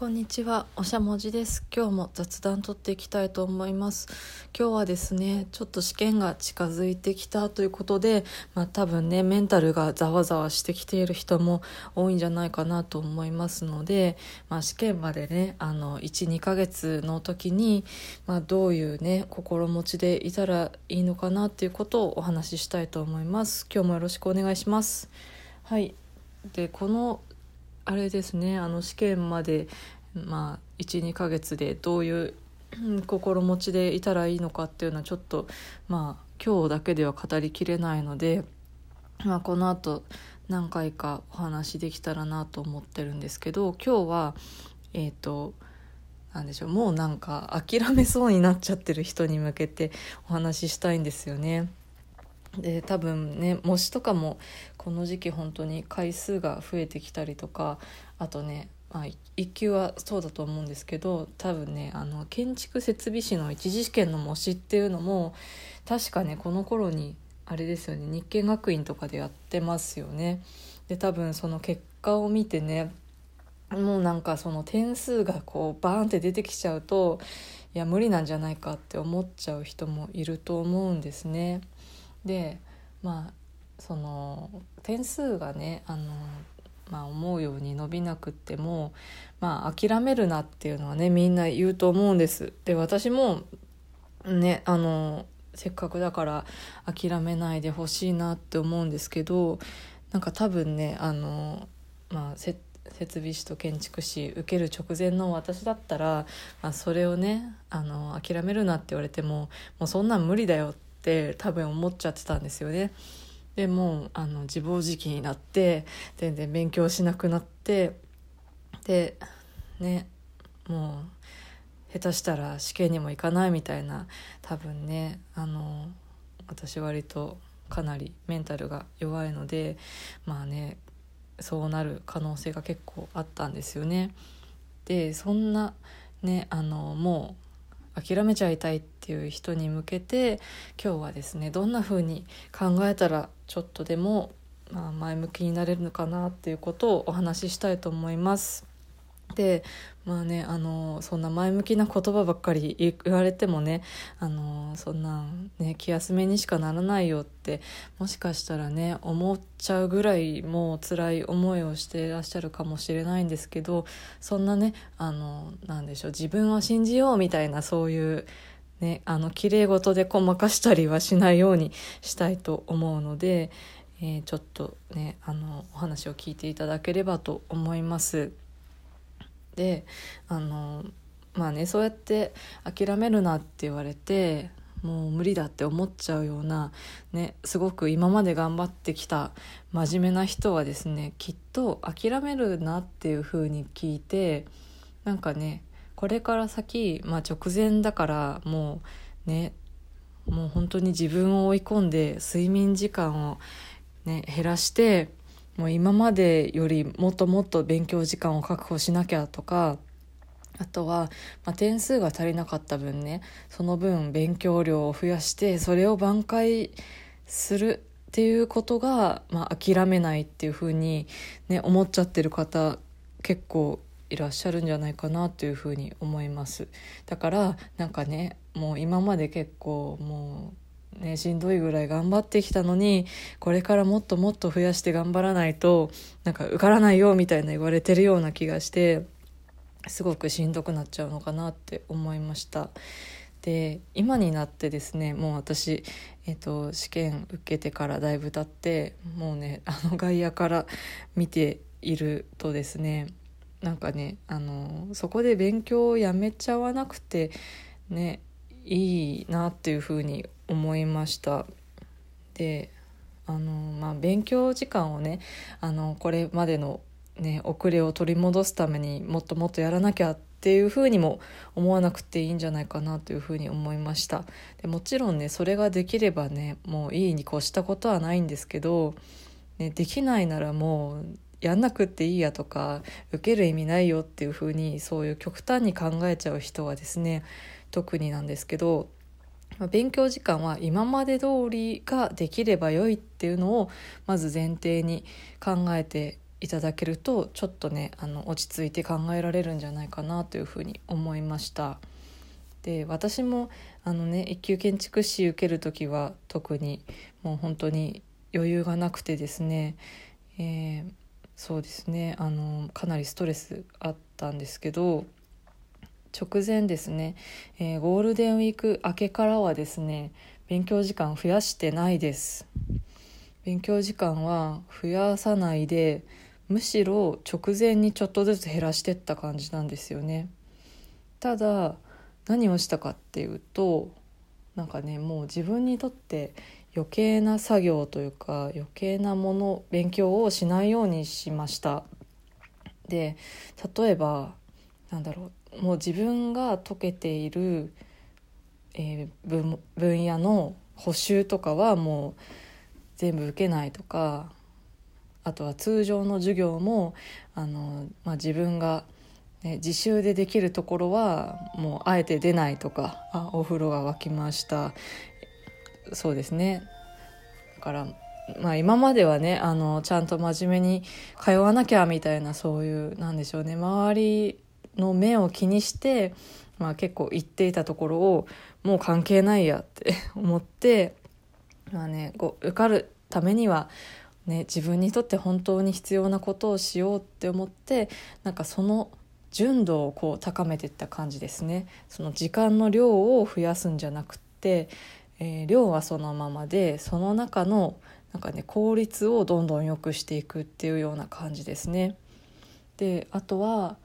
こんにちは、おしゃもじです。今日も雑談取っていきたいと思います。今日はですね、ちょっと試験が近づいてきたということで、まあ多分ね、メンタルがざわざわしてきている人も多いんじゃないかなと思いますので、まあ試験までね、あの、1、2ヶ月の時に、まあどういうね、心持ちでいたらいいのかなっていうことをお話ししたいと思います。今日もよろしくお願いします。はい。で、このあれですねあの試験まで、まあ、12ヶ月でどういう心持ちでいたらいいのかっていうのはちょっとまあ今日だけでは語りきれないので、まあ、このあと何回かお話できたらなと思ってるんですけど今日はえっ、となんでしょうもうなんか諦めそうになっちゃってる人に向けてお話ししたいんですよね。で多分ね模試とかもこの時期本当に回数が増えてきたりとかあとね、まあ、1級はそうだと思うんですけど多分ねあの建築設備士の一次試験の模試っていうのも確かねこの頃にあれですよね日経学院とかでやってますよね。で多分その結果を見てねもうなんかその点数がこうバーンって出てきちゃうといや無理なんじゃないかって思っちゃう人もいると思うんですね。でまあその点数がねあの、まあ、思うように伸びなくっても、まあ、諦めるなっていうのはねみんな言うと思うんです。で私もねあのせっかくだから諦めないでほしいなって思うんですけどなんか多分ねあの、まあ、設備士と建築士受ける直前の私だったら、まあ、それをねあの諦めるなって言われてももうそんなん無理だよってって多分思っちゃってたんですよね。でもあの自暴自棄になって全然勉強しなくなってでねもう下手したら試験にも行かないみたいな多分ねあの私割とかなりメンタルが弱いのでまあねそうなる可能性が結構あったんですよね。でそんなねあのもう諦めちゃいたいっていう人に向けて今日はですねどんな風に考えたらちょっとでも、まあ、前向きになれるのかなっていうことをお話ししたいと思います。でまあねあのそんな前向きな言葉ばっかり言われてもねあのそんなね気休めにしかならないよってもしかしたらね思っちゃうぐらいもう辛い思いをしてらっしゃるかもしれないんですけどそんなねあのなんでしょう自分を信じようみたいなそういうねあの綺麗事でごまかしたりはしないようにしたいと思うので、えー、ちょっとねあのお話を聞いていただければと思います。であのまあねそうやって諦めるなって言われてもう無理だって思っちゃうような、ね、すごく今まで頑張ってきた真面目な人はですねきっと諦めるなっていう風に聞いてなんかねこれから先、まあ、直前だからもうねもう本当に自分を追い込んで睡眠時間を、ね、減らしてもう今までよりもっともっと勉強時間を確保しなきゃとかあとは、まあ、点数が足りなかった分ねその分勉強量を増やしてそれを挽回するっていうことが、まあ、諦めないっていうふうに、ね、思っちゃってる方結構いらっしゃるんじゃないかなというふうに思います。だからなんかねもう今まで結構もうねしんどいぐらい頑張ってきたのにこれからもっともっと増やして頑張らないとなんか受からないよみたいな言われてるような気がしてすごくしんどくなっちゃうのかなって思いました。で今になってですねもう私、えーと、試験受けてからだいぶ経ってもうねあの外野から見ているとですねなんかねあのそこで勉強をやめちゃわなくてねいいなっていうふうに思いました。であのまあ勉強時間をねあのこれまでのね遅れを取り戻すためにもっともっとやらなきゃっていうふうにも思わなくていいんじゃないかなというふうに思いました。でもちろんねそれができればねもういいに越したことはないんですけど、ね、できないならもうやんなくっていいやとか受ける意味ないよっていうふうにそういう極端に考えちゃう人はですね特になんですけど勉強時間は今まで通りができれば良いっていうのをまず前提に考えていただけるとちょっとねあの落ち着いて考えられるんじゃないかなというふうに思いました。で私もあのね一級建築士受ける時は特にもう本当に余裕がなくてですね、えー、そうですねあのかなりストレスあったんですけど直前ですね、えー、ゴールデンウィーク明けからはですね勉強時間増やしてないです。勉強時間は増やさないでむしろ直前にちょっとずつ減らしてった感じなんですよね。ただ何をしたかっていうとなんかねもう自分にとって余計な作業というか余計なもの勉強をしないようにしました。で例えばなんだろうもう自分が解けている、えー、分分野の補習とかはもう全部受けないとかあとは通常の授業もあの、まあ、自分が、ね、自習でできるところはもうあえて出ないとかあお風呂が沸きました。そうですね。だからまあ今まではねあのちゃんと真面目に通わなきゃみたいなそういうなんでしょうね。周りの目を気にして、まあ、結構言っていたところをもう関係ないやって 思ってまあねこう受かるためにはね、自分にとって本当に必要なことをしようって思ってなんかその純度をこう高めていった感じですねその時間の量を増やすんじゃなくて、えー、量はそのままでその中のなんかね効率をどんどん良くしていくっていうような感じですね。であとは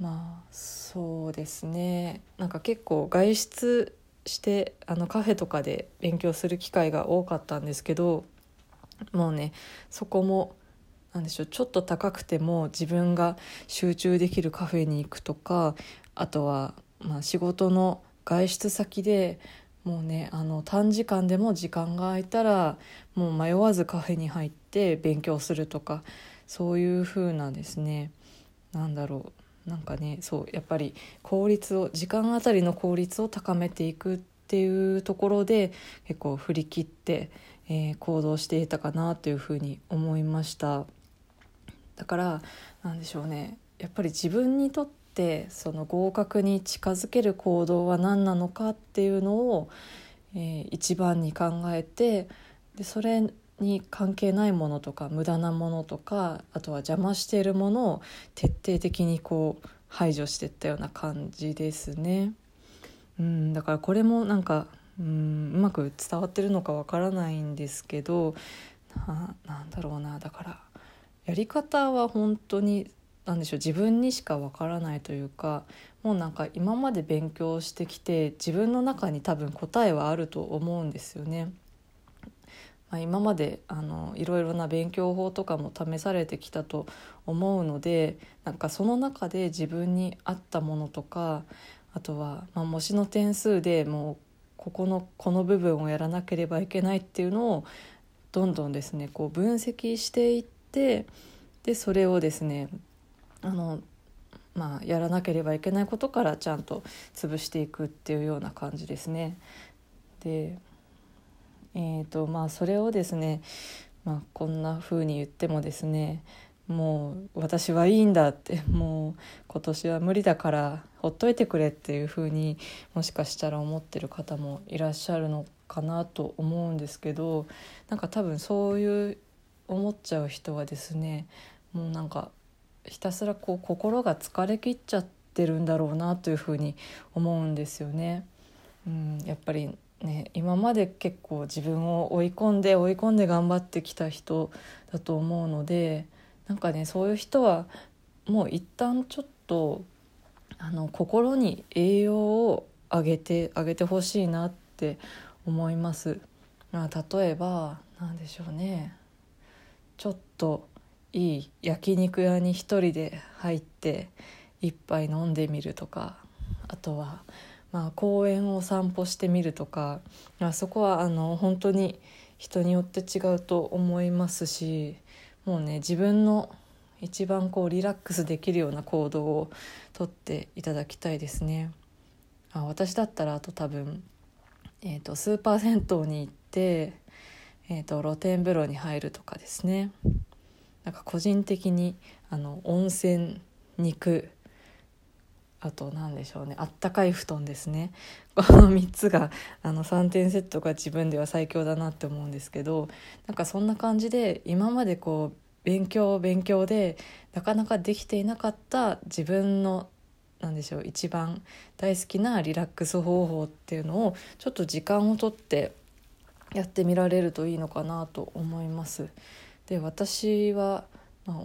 まあそうですね。なんか結構外出してあのカフェとかで勉強する機会が多かったんですけどもうねそこもなんでしょうちょっと高くても自分が集中できるカフェに行くとかあとは、まあ、仕事の外出先でもうねあの短時間でも時間が空いたらもう迷わずカフェに入って勉強するとかそういう風なですね。なんだろう。なんかねそうやっぱり効率を時間あたりの効率を高めていくっていうところで結構振り切ってえー、行動していたかなというふうに思いました。だからなんでしょうね。やっぱり自分にとってその合格に近づける行動は何なのかっていうのを、えー、一番に考えてでそれに関係ないものとか無駄なものとかあとは邪魔しているものを徹底的にこう排除していったような感じですね。うん、だからこれもなんかうんうまく伝わってるのかわからないんですけどななんだろうなだからやり方は本当に何でしょう自分にしかわからないというかもうなんか今まで勉強してきて自分の中に多分答えはあると思うんですよね。まあ、今まであのいろいろな勉強法とかも試されてきたと思うのでなんかその中で自分に合ったものとかあとは、まあ、模試の点数でもうここのこの部分をやらなければいけないっていうのをどんどんですねこう分析していってでそれをですねあのまあ、やらなければいけないことからちゃんと潰していくっていうような感じですね。でえーとまあ、それをですね、まあ、こんな風に言ってもですねもう私はいいんだってもう今年は無理だからほっといてくれっていうふうにもしかしたら思ってる方もいらっしゃるのかなと思うんですけどなんか多分そういう思っちゃう人はですねもうなんかひたすらこう心が疲れきっちゃってるんだろうなというふうに思うんですよね。うん、やっぱりね、今まで結構自分を追い込んで追い込んで頑張ってきた人だと思うのでなんかねそういう人はもう一旦ちょっとあの心に栄養をあげてあげてほしいなって思います。まあ、例えば何でしょうねちょっといい焼肉屋に一人で入って一杯飲んでみるとかあとは、まあ、公園を散歩してみるとか、まあ、そこはあの本当に人によって違うと思いますしもうね自分の一番こうリラックスできるような行動をとっていただきたいですね。あ私だったらあと多分、えーと、スーパー銭湯に行って、えーと、露天風呂に入るとかですね。なんか個人的にあの温泉肉あと何でしょうね。あったかい布団ですね。この3つがあの3点セットが自分では最強だなって思うんですけどなんかそんな感じで今までこう勉強勉強でなかなかできていなかった自分のなんでしょう一番大好きなリラックス方法っていうのをちょっと時間をとってやってみられるといいのかなと思います。で私は、まあ、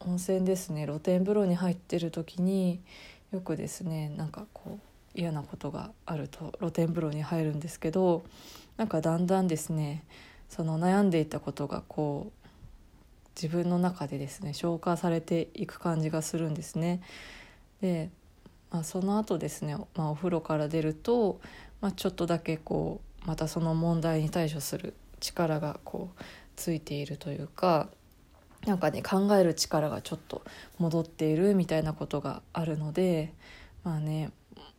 温泉ですね。露天風呂に入ってる時によくですねなんかこう嫌なことがあると露天風呂に入るんですけどなんかだんだんですねその悩んでいたことがこう自分の中でですね消化されていく感じがするんですね。で、まあ、その後ですね、まあ、お風呂から出ると、まあ、ちょっとだけこうまたその問題に対処する力がこうついているというかなんかね考える力がちょっと戻っているみたいなことがあるのでまあね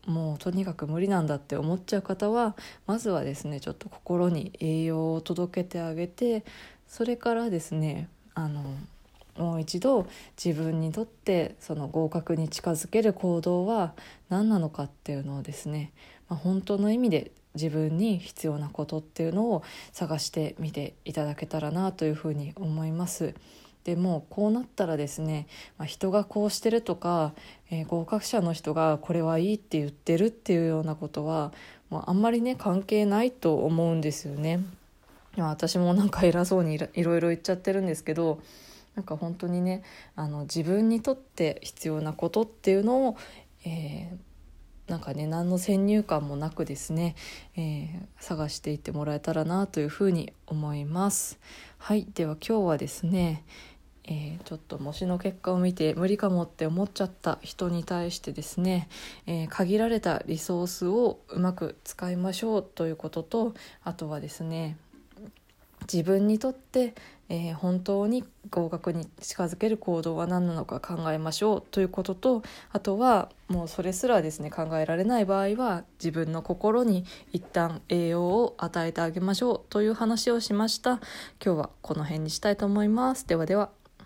もうとにかく無理なんだって思っちゃう方はまずはですねちょっと心に栄養を届けてあげてそれからですねあのもう一度自分にとってその合格に近づける行動は何なのかっていうのをですね、まあ、本当の意味で自分に必要なことっていうのを探してみていただけたらなというふうに思います。でもこうなったらですね、まあ、人がこうしてるとか、えー、合格者の人がこれはいいって言ってるっていうようなことは、まあ、あんまりね関係ないと思うんですよね。私もなんか偉そうにいろいろ言っちゃってるんですけどなんか本当にねあの自分にとって必要なことっていうのを、えー、なんかね何の先入観もなくですね、えー、探していってもらえたらなというふうに思います。はいでは今日はですねえー、ちょっと模試の結果を見て無理かもって思っちゃった人に対してですね、えー、限られたリソースをうまく使いましょうということとあとはですね自分にとって、えー、本当に合格に近づける行動は何なのか考えましょうということとあとはもうそれすらですね考えられない場合は自分の心に一旦栄養を与えてあげましょうという話をしました。今日はこの辺にしたいと思います。ではでは。